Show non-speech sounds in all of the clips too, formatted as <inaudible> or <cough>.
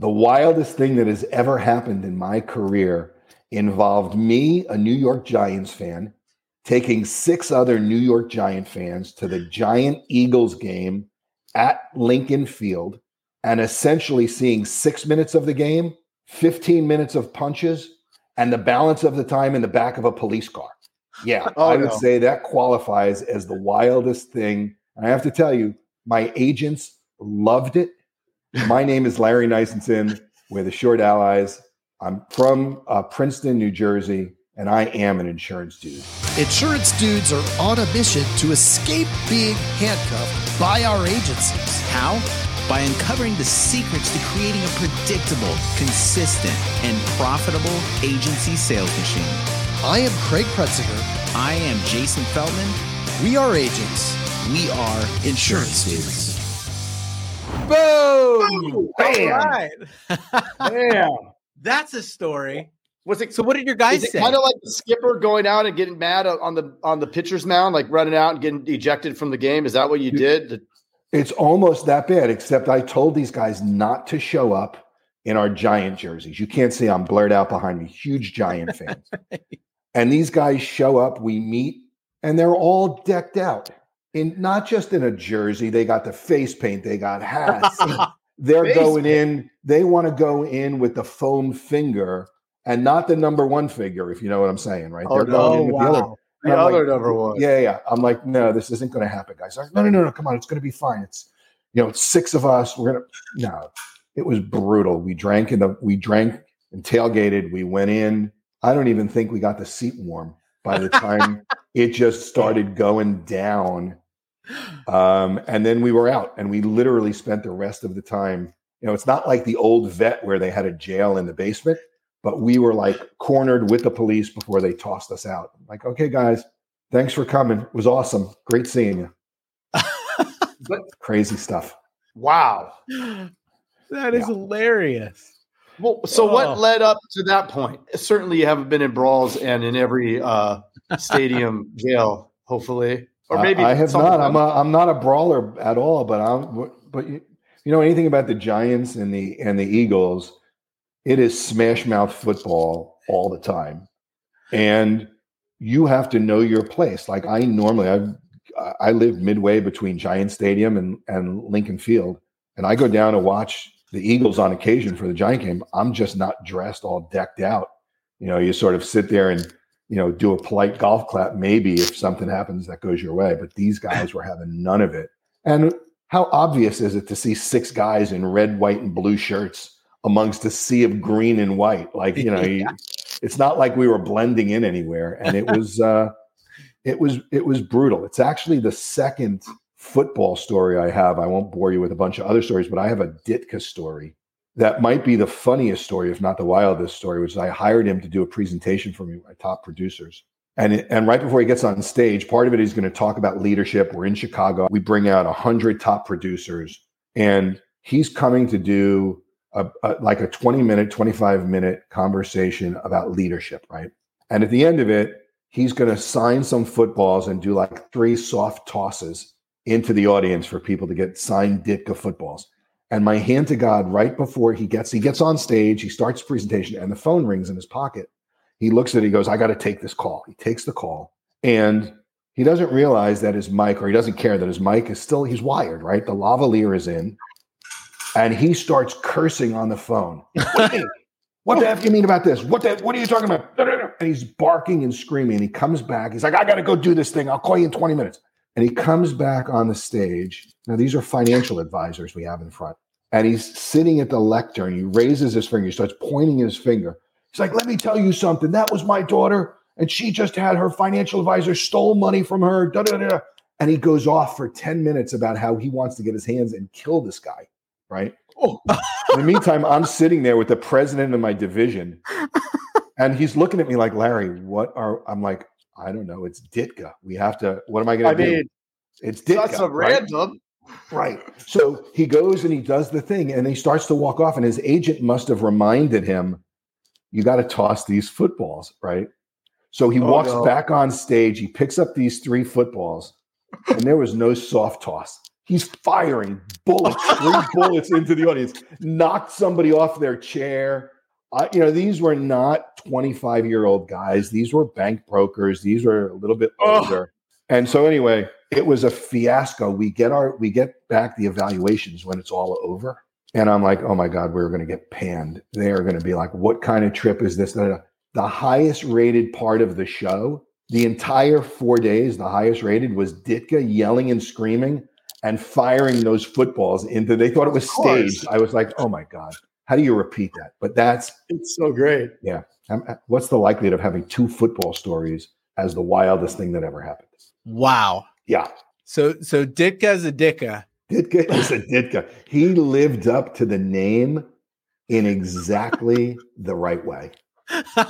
The wildest thing that has ever happened in my career involved me, a New York Giants fan, taking six other New York Giant fans to the Giant Eagles game at Lincoln Field and essentially seeing six minutes of the game, 15 minutes of punches, and the balance of the time in the back of a police car. Yeah, <laughs> Oh, I would no. say that qualifies as the wildest thing. And I have to tell you, my agents loved it. My name is Larry Nisenson. We're the Short Allies. I'm from uh, Princeton, New Jersey, and I am an insurance dude. Insurance dudes are on a mission to escape being handcuffed by our agencies. How? By uncovering the secrets to creating a predictable, consistent, and profitable agency sales machine. I am Craig Pretzinger. I am Jason Feldman. We are agents. We are insurance dudes. Boom! Bam! All right. Damn. <laughs> That's a story. Was it So what did your guys say? kind of like the skipper going out and getting mad on the on the pitcher's mound, like running out and getting ejected from the game? Is that what you did? It's almost that bad, except I told these guys not to show up in our Giant jerseys. You can't see I'm blurred out behind me. Huge Giant fans. <laughs> and these guys show up, we meet, and they're all decked out. In not just in a jersey, they got the face paint, they got hats. <laughs> they're Face going in, they want to go in with the foam finger and not the number one figure, if you know what I'm saying, right? Oh, they're no. going in with the other wow. The I'm like, other number one. Yeah, yeah. I'm like, no, this isn't going to happen, guys. Like, no, no, no, no. Come on, it's going to be fine. It's, you know, it's six of us. We're gonna. No, it was brutal. We drank in the. We drank and tailgated. We went in. I don't even think we got the seat warm by the time <laughs> it just started going down. Um, and then we were out, and we literally spent the rest of the time. You know, it's not like the old vet where they had a jail in the basement but we were like cornered with the police before they tossed us out. Like, okay, guys, thanks for coming. It was awesome. Great seeing you. <laughs> but crazy stuff. Wow. That is Yeah. hilarious. Well, so Oh. what led up to that point? Certainly, you haven't been in brawls and in every uh, stadium jail, hopefully, or I- maybe I, have not. I'm a, I'm not a brawler at all. But I'm. But you, you know anything about the Giants and the and the Eagles? It is smash mouth football all the time, and you have to know your place. Like I normally, I I live midway between Giant Stadium and and Lincoln Field, and I go down to watch the Eagles on occasion for the Giant game. I'm just not dressed all decked out. You know, you sort of sit there and you know do a polite golf clap maybe if something happens that goes your way. But these <laughs> guys were having none of it. And how obvious is it to see six guys in red, white, and blue shirts amongst a sea of green and white? Like you know, <laughs> you- it's not like we were blending in anywhere, and it was <laughs> uh, it was it was brutal. It's actually the second football story I have. I won't bore you with a bunch of other stories, but I have a Ditka story that might be the funniest story, if not the wildest story, which is I hired him to do a presentation for me, my top producers. And, and right before he gets on stage, part of it he's going to talk about leadership. We're in Chicago. We bring out 100 top producers, and he's coming to do a, a, like a 20 minute, 25 minute conversation about leadership, right? And at the end of it, he's going to sign some footballs and do like three soft tosses into the audience for people to get signed Ditka footballs. And my hand to God, right before he gets he gets on stage, he starts presentation, and the phone rings in his pocket. He looks at it, he goes, I got to take this call. He takes the call, and he doesn't realize that his mic, or he doesn't care that his mic is still he's wired, right? The lavalier is in, and he starts cursing on the phone. What, what the F do you mean about this? What the what are you talking about? And he's barking and screaming. He comes back. He's like, I gotta go do this thing. I'll call you in 20 minutes. And he comes back on the stage. Now, these are financial advisors we have in front. And he's sitting at the lectern. He raises his finger. He starts pointing his finger. He's like, Let me tell you something. That was my daughter. And she just had her financial advisor stole money from her. Da, da, da. And he goes off for 10 minutes about how he wants to get his hands and kill this guy. Right. Oh. In the meantime, I'm sitting there with the president of my division. <laughs> And he's looking at me like, Larry, what are I'm like, I don't know. It's Ditka. We have to, what am I I gonna do? I mean, It's Ditka. that's a right? random. Right. So he goes and he does the thing and he starts to walk off, and his agent must have reminded him, you got to toss these footballs, right? So he Oh, walks no. back on stage, he picks up these three footballs, and there was no soft toss. He's firing bullets, three <laughs> bullets into the audience, knocked somebody off their chair. I, you know, these were not 25 year old guys. These were bank brokers. These were a little bit older. And so anyway, it was a fiasco. We get our we get back the evaluations when it's all over. And I'm like, oh my God, we're going to get panned. They are going to be like, what kind of trip is this? The highest rated part of the show, the entire four days, the highest rated was Ditka yelling and screaming and firing those footballs into. They thought it was staged. I was like, oh my God, how do you repeat that? But that's It's so great. um, what's the likelihood of having two football stories as the wildest thing that ever happened? Wow. Yeah. So so Ditka's a Dicka. Ditka is a Ditka. He lived up to the name in exactly the right way. <laughs>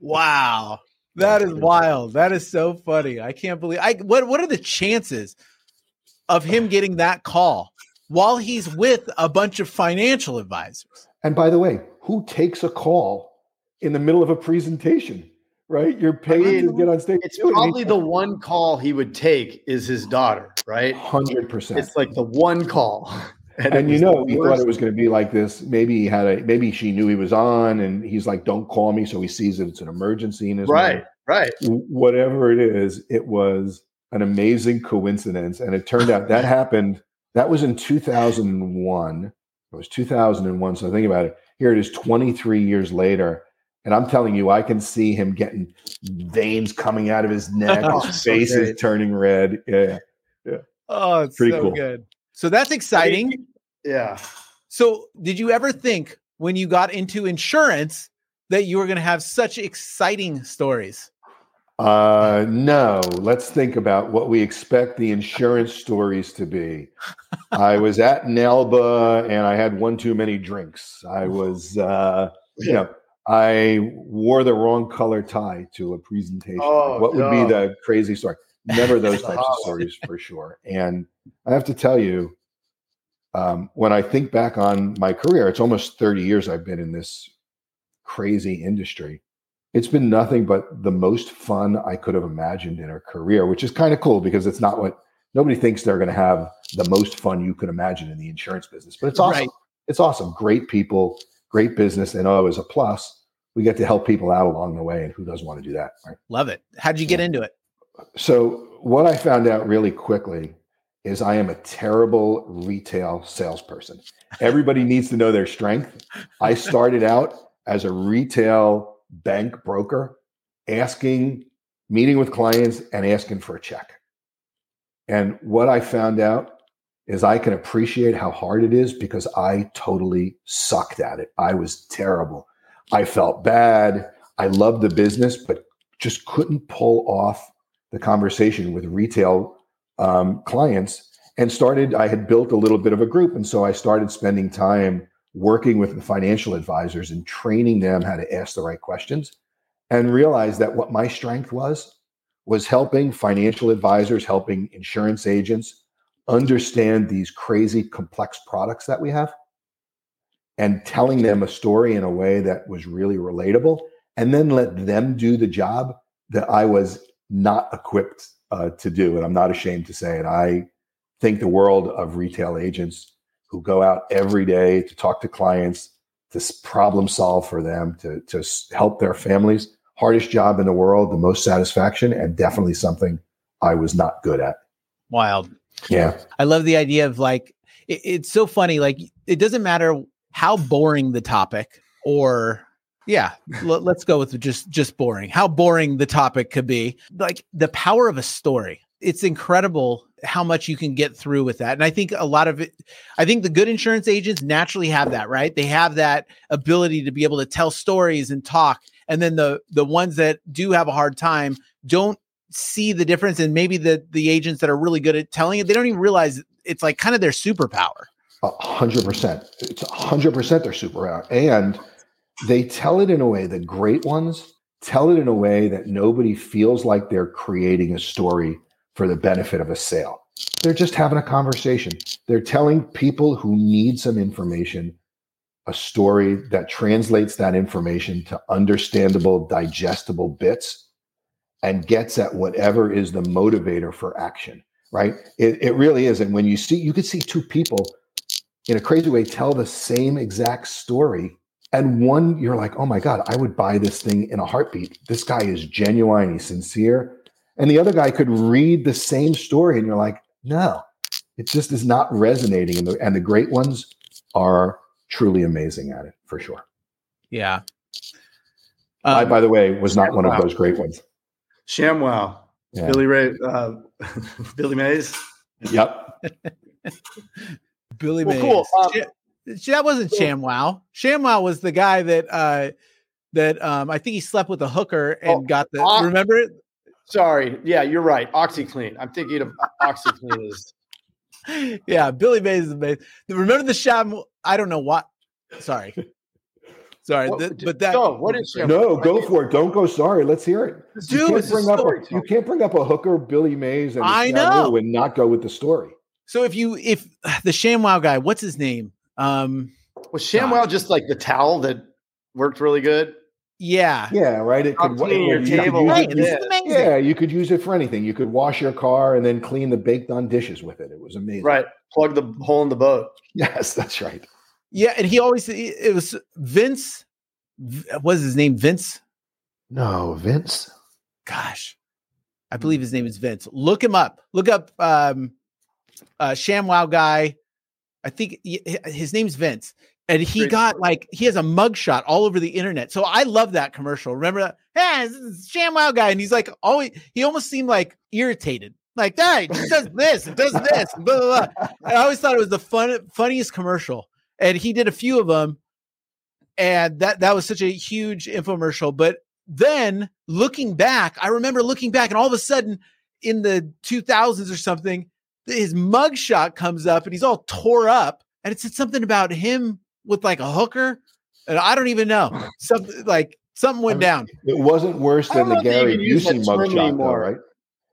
wow. That is wild. That is so funny. I can't believe I what what are the chances of him getting that call while he's with a bunch of financial advisors? And by the way, who takes a call in the middle of a presentation? Right? You're paid to mean, get on stage. It's probably the one call he would take is his daughter, right? hundred percent. It's like the one call. <laughs> And, it you know, he thought it was going to be like this. Maybe he had a. Maybe she knew he was on, and he's like, "Don't call me." So he sees that it's an emergency in his right, mind. right. whatever it is, it was an amazing coincidence. And it turned out that happened, that was in 2001. It was 2001. So think about it. Here it is 23 years later. And I'm telling you, I can see him getting veins coming out of his <laughs> neck. Oh, His so face is turning red. Yeah. Yeah. Oh, it's Pretty so cool. good. So that's exciting. Yeah. So, did you ever think when you got into insurance that you were going to have such exciting stories? Uh, no, let's think about what we expect the insurance stories to be. I was at NAILBA and I had one too many drinks. I was, uh, you know, I wore the wrong color tie to a presentation. Oh, what would be the crazy story? Never those types of stories for sure. And I have to tell you, um, when I think back on my career, it's almost 30 years I've been in this crazy industry. It's been nothing but the most fun I could have imagined in a career, which is kind of cool because it's not what nobody thinks they're going to have the most fun you could imagine in the insurance business. But it's awesome. Right. It's awesome. Great people, great business. And oh, as a plus, we get to help people out along the way. And who doesn't want to do that? Right. Love it. How'd you get into it? So, what I found out really quickly is I am a terrible retail salesperson. Everybody needs to know their strength. I started out as a retail bank broker, asking, meeting with clients and asking for a check. And what I found out is I can appreciate how hard it is because I totally sucked at it. I was terrible. I felt bad. I loved the business, but just couldn't pull off the conversation with retail um, clients and started i had built a little bit of a group and so i started spending time working with the financial advisors and training them how to ask the right questions and realized that what my strength was was helping financial advisors helping insurance agents understand these crazy complex products that we have and telling them a story in a way that was really relatable and then let them do the job that i was not equipped uh, to do. And I'm not ashamed to say it. I think the world of retail agents who go out every day to talk to clients, to problem solve for them, to, to help their families, hardest job in the world, the most satisfaction, and definitely something I was not good at. Wild. Yeah. I love the idea of like, it- it's so funny. Like, it doesn't matter how boring the topic or yeah l- let's go with just just boring how boring the topic could be like the power of a story it's incredible how much you can get through with that. And i think a lot of it i think the good insurance agents naturally have that right? They have that ability to be able to tell stories and talk. And then the the ones that do have a hard time don't see the difference. And maybe the the agents that are really good at telling it they don't even realize it's like kind of their superpower. A hundred percent. It's a hundred percent their superpower. And they tell it in a way, the great ones tell it in a way that nobody feels like they're creating a story for the benefit of a sale. They're just having a conversation. They're telling people who need some information a story that translates that information to understandable, digestible bits and gets at whatever is the motivator for action. right? It, it really is. And when you see, you could see two people in a crazy way tell the same exact story. And one, you're like, oh my God, I would buy this thing in a heartbeat. This guy is genuine, he's sincere. And the other guy could read the same story, and you're like, no, it just is not resonating. And the, and the great ones are truly amazing at it for sure. Yeah. I, Um, by the way, was not one of those great ones. ShamWow. Yeah. Billy Ray, uh, <laughs> Billy Mays. Yep. <laughs> Billy Well, Mays. cool. Um, Sh- that wasn't cool. ShamWow. ShamWow was the guy that uh that um I think he slept with a hooker and Oh, got the uh, remember it? Sorry. Yeah, you're right. OxiClean. I'm thinking of OxiClean is <laughs> yeah, Billy Mays is amazing. Remember the Sham? I don't know what. Sorry, sorry, What- th- but that go. What is ShamWow? No, go for it. Don't go sorry. Let's hear it. You can't it's a bring up a, story, you can't bring up a hooker, Billy Mays, and I Shamu know. and not go with the story. So if you if the ShamWow guy, what's his name? Um, Was ShamWow just like the towel that worked really good? Yeah, Yeah, right. It could, cleaning your you table use Right, like it- this this. is amazing. Yeah, you could use it for anything. You could wash your car and then clean the baked on dishes with it. It was amazing. Right. Plug the hole in the boat. Yes, that's right. yeah, and he always it was Vince. V- Was his name Vince? No, Vince. Gosh, I believe his name is Vince. Look him up. Look up um, uh, ShamWow guy. I think his name's Vince. And he Great got like he has a mugshot all over the internet. So I love that commercial. Remember that? Hey, this is ShamWow guy, and he's like always he almost seemed like irritated. Like, hey, he does this, it does this, blah, blah, blah. And I always thought it was the fun, funniest commercial. And he did a few of them, and that that was such a huge infomercial. But then looking back, I remember looking back, and all of a sudden in the 2000s or something, his mugshot comes up, and he's all tore up, and it said something about him with like a hooker, and I don't even know <laughs> something like something went I down. It wasn't worse than the know if they Gary even use that Busey mugshot, though, anymore. right? It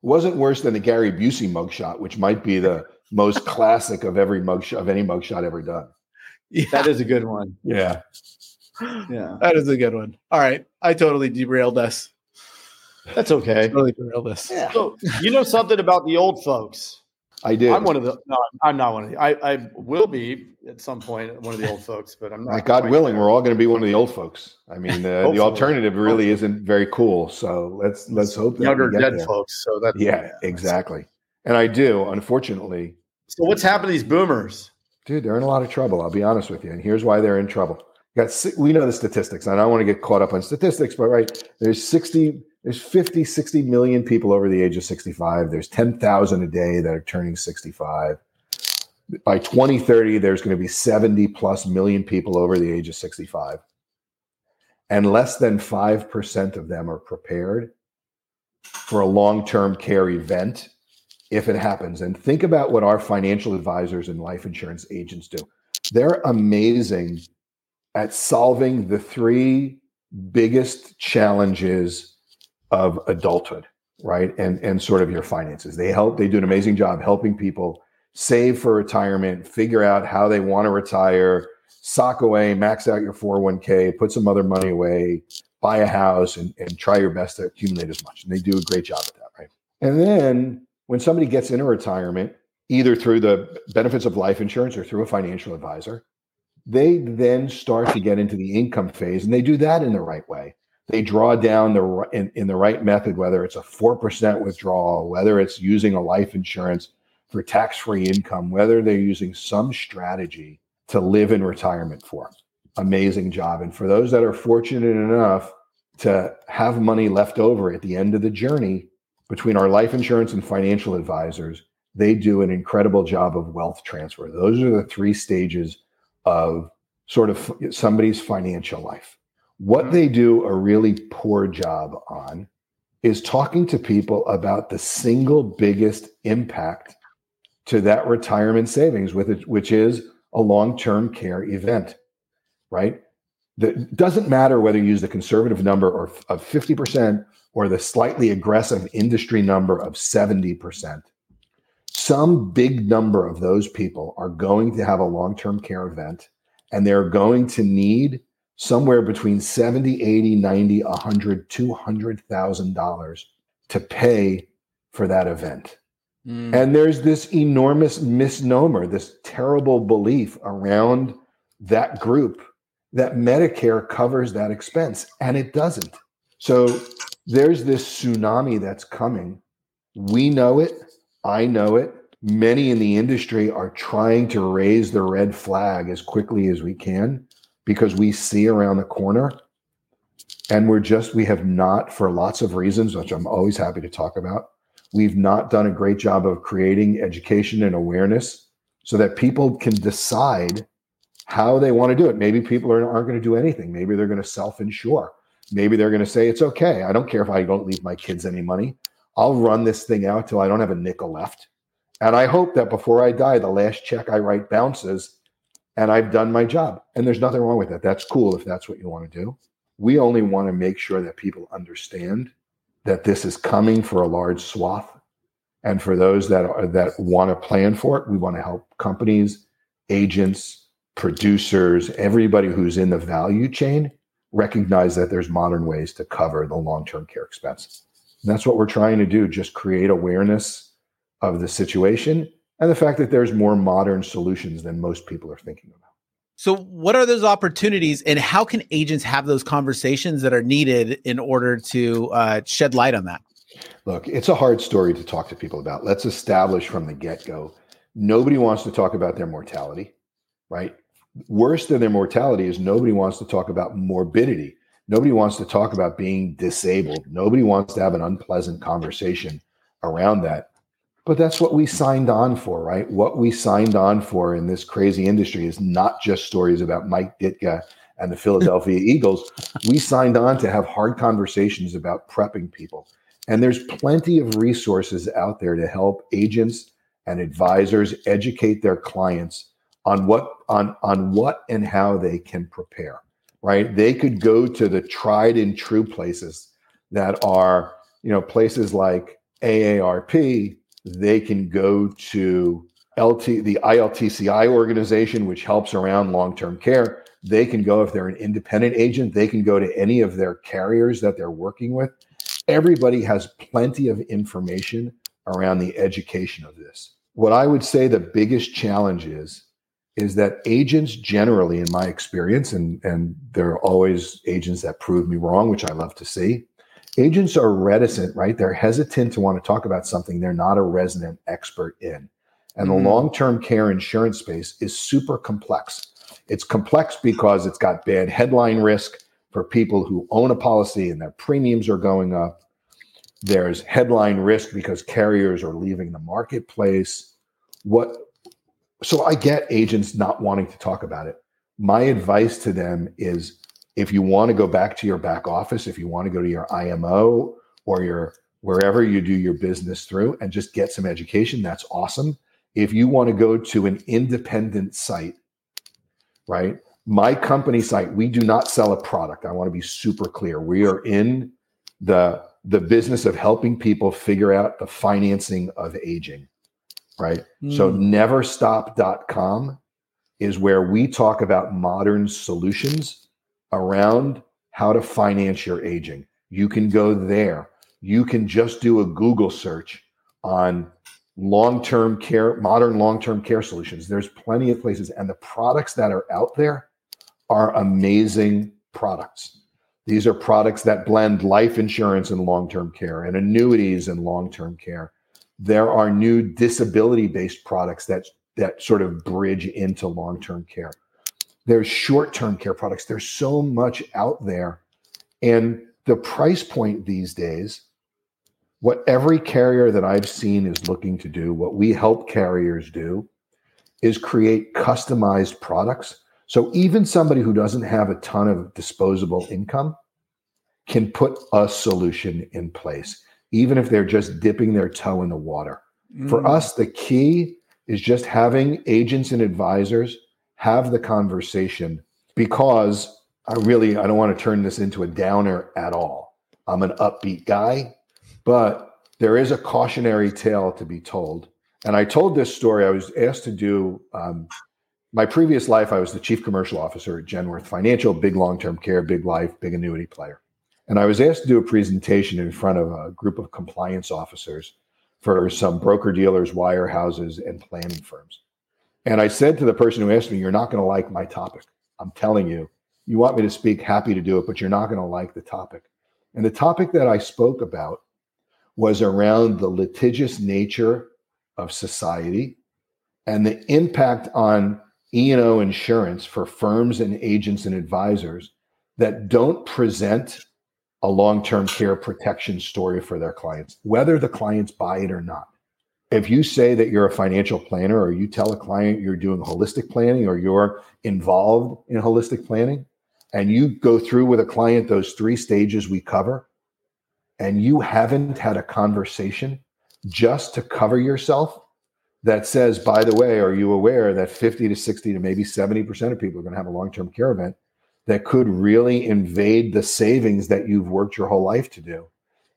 wasn't worse than the Gary Busey mugshot, which might be the most classic of every mugshot of any mugshot ever done. Yeah, That is a good one. Yeah. Yeah. that is a good one. All right, I totally derailed us. That's okay. Totally derailed us. So you know something about the old folks. I did. I'm one of the no, I'm not one of the I, I will be at some point one of the old folks, but I'm not Like God willing, there. we're all going to be one of the old folks. I mean, uh, the alternative really isn't very cool. So let's let's hope that younger dead there. folks. So that's Yeah, exactly. And I do, unfortunately, So what's happened to these boomers? dude. They're in a lot of trouble. I'll be honest with you, and here's why they're in trouble. You got we know the statistics. and I don't want to get caught up on statistics, but right there's 60, there's 50, 60 million people over the age of 65. There's 10,000 a day that are turning 65. By 2030, there's going to be 70 plus million people over the age of 65. And less than 5% of them are prepared for a long term care event if it happens. And think about what our financial advisors and life insurance agents do. They're amazing at solving the three biggest challenges of adulthood, right? And and sort of your finances. They help they do an amazing job helping people save for retirement, figure out how they want to retire, sock away, max out your 401k, put some other money away, buy a house and, and try your best to accumulate as much. And they do a great job at that, right? And then when somebody gets into retirement, either through the benefits of life insurance or through a financial advisor, they then start to get into the income phase and they do that in the right way. They draw down the in, in the right method, whether it's a 4% withdrawal, whether it's using a life insurance for tax-free income, whether they're using some strategy to live in retirement for. Amazing job. And for those that are fortunate enough to have money left over at the end of the journey between our life insurance and financial advisors, they do an incredible job of wealth transfer. Those are the three stages of sort of somebody's financial life. What mm. they do a really poor job on is talking to people about the single biggest impact to that retirement savings with it, which is a long-term care event, right? That doesn't matter whether you use the conservative number or of 50% or the slightly aggressive industry number of 70%. Some big number of those people are going to have a long-term care event and they're going to need somewhere between 70, 80, 90, 100, 200,000 dollars to pay for that event. Mm. And there's this enormous misnomer, this terrible belief around that group that Medicare covers that expense, and it doesn't. So there's this tsunami that's coming. We know it. I know it. Many in the industry are trying to raise the red flag as quickly as we can because we see around the corner. And we're just, we have not, for lots of reasons, which I'm always happy to talk about, we've not done a great job of creating education and awareness so that people can decide how they want to do it. Maybe people are, aren't going to do anything. Maybe they're going to self insure. Maybe they're going to say, it's okay. I don't care if I don't leave my kids any money. I'll run this thing out till I don't have a nickel left. And I hope that before I die, the last check I write bounces and I've done my job. And there's nothing wrong with that. That's cool if that's what you want to do. We only want to make sure that people understand that this is coming for a large swath. And for those that are, that want to plan for it, we want to help companies, agents, producers, everybody who's in the value chain recognize that there's modern ways to cover the long-term care expense. And that's what we're trying to do, just create awareness of the situation and the fact that there's more modern solutions than most people are thinking about. So, what are those opportunities, and how can agents have those conversations that are needed in order to uh, shed light on that? Look, it's a hard story to talk to people about. Let's establish from the get go nobody wants to talk about their mortality, right? Worse than their mortality is nobody wants to talk about morbidity. Nobody wants to talk about being disabled. Nobody wants to have an unpleasant conversation around that. But that's what we signed on for, right? What we signed on for in this crazy industry is not just stories about Mike Ditka and the Philadelphia <laughs> Eagles. We signed on to have hard conversations about prepping people. And there's plenty of resources out there to help agents and advisors educate their clients on what on on what and how they can prepare. Right? They could go to the tried and true places that are, you know, places like AARP, they can go to LT, the ILTCI organization, which helps around long term care. They can go, if they're an independent agent, they can go to any of their carriers that they're working with. Everybody has plenty of information around the education of this. What I would say the biggest challenge is, is that agents generally, in my experience, and, and there are always agents that prove me wrong, which I love to see, agents are reticent, right? They're hesitant to want to talk about something they're not a resident expert in. And mm-hmm. the long term care insurance space is super complex. It's complex because it's got bad headline risk for people who own a policy and their premiums are going up. There's headline risk because carriers are leaving the marketplace. What so I get agents not wanting to talk about it. My advice to them is if you want to go back to your back office, if you want to go to your IMO or your wherever you do your business through and just get some education, that's awesome. If you want to go to an independent site, right? My company site, we do not sell a product. I want to be super clear. We are in the the business of helping people figure out the financing of aging, right? Mm. So hmm. neverstop.com is where we talk about modern solutions around how to finance your aging. You can go there. You can just do a Google search on long term care, modern long term care solutions. There's plenty of places, and the products that are out there are amazing products. These are products that blend life insurance and long term care and annuities and long term care. There are new disability based products that, that sort of bridge into long term care. There's short term care products. There's so much out there. And the price point these days, what every carrier that I've seen is looking to do, what we help carriers do, is create customized products. So even somebody who doesn't have a ton of disposable income can put a solution in place, even if they're just dipping their toe in the water. Mm. For us, the key is just having agents and advisors have the conversation because I really I don't want to turn this into a downer at all. I'm an upbeat guy, but there is a cautionary tale to be told. And I told this story. I was asked to do um, my previous life. I was the chief commercial officer at Genworth Financial, big long term care, big life, big annuity player. And I was asked to do a presentation in front of a group of compliance officers for some broker dealers, wirehouses, and planning firms. And I said to the person who asked me, You're not going to like my topic. I'm telling you, you want me to speak, happy to do it, but you're not going to like the topic. And the topic that I spoke about was around the litigious nature of society and the impact on E&O insurance for firms and agents and advisors that don't present a long-term care protection story for their clients, whether the clients buy it or not. If you say that you're a financial planner or you tell a client you're doing holistic planning or you're involved in holistic planning and you go through with a client those three stages we cover and you haven't had a conversation just to cover yourself that says, by the way, are you aware that 50 to 60 to maybe 70% of people are going to have a long term care event that could really invade the savings that you've worked your whole life to do?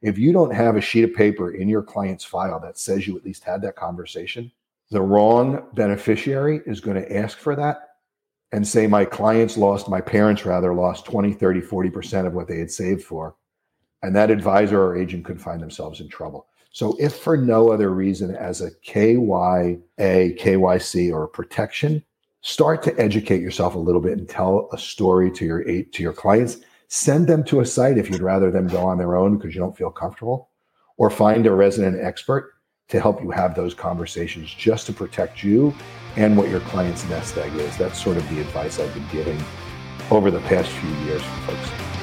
If you don't have a sheet of paper in your client's file that says you at least had that conversation, the wrong beneficiary is going to ask for that and say, my clients lost, my parents rather lost 20, 30, 40% of what they had saved for. And that advisor or agent could find themselves in trouble. So, if for no other reason as a KYA, KYC, or protection, start to educate yourself a little bit and tell a story to your to your clients. Send them to a site if you'd rather them go on their own because you don't feel comfortable, or find a resident expert to help you have those conversations just to protect you and what your client's nest egg is. That's sort of the advice I've been giving over the past few years for folks.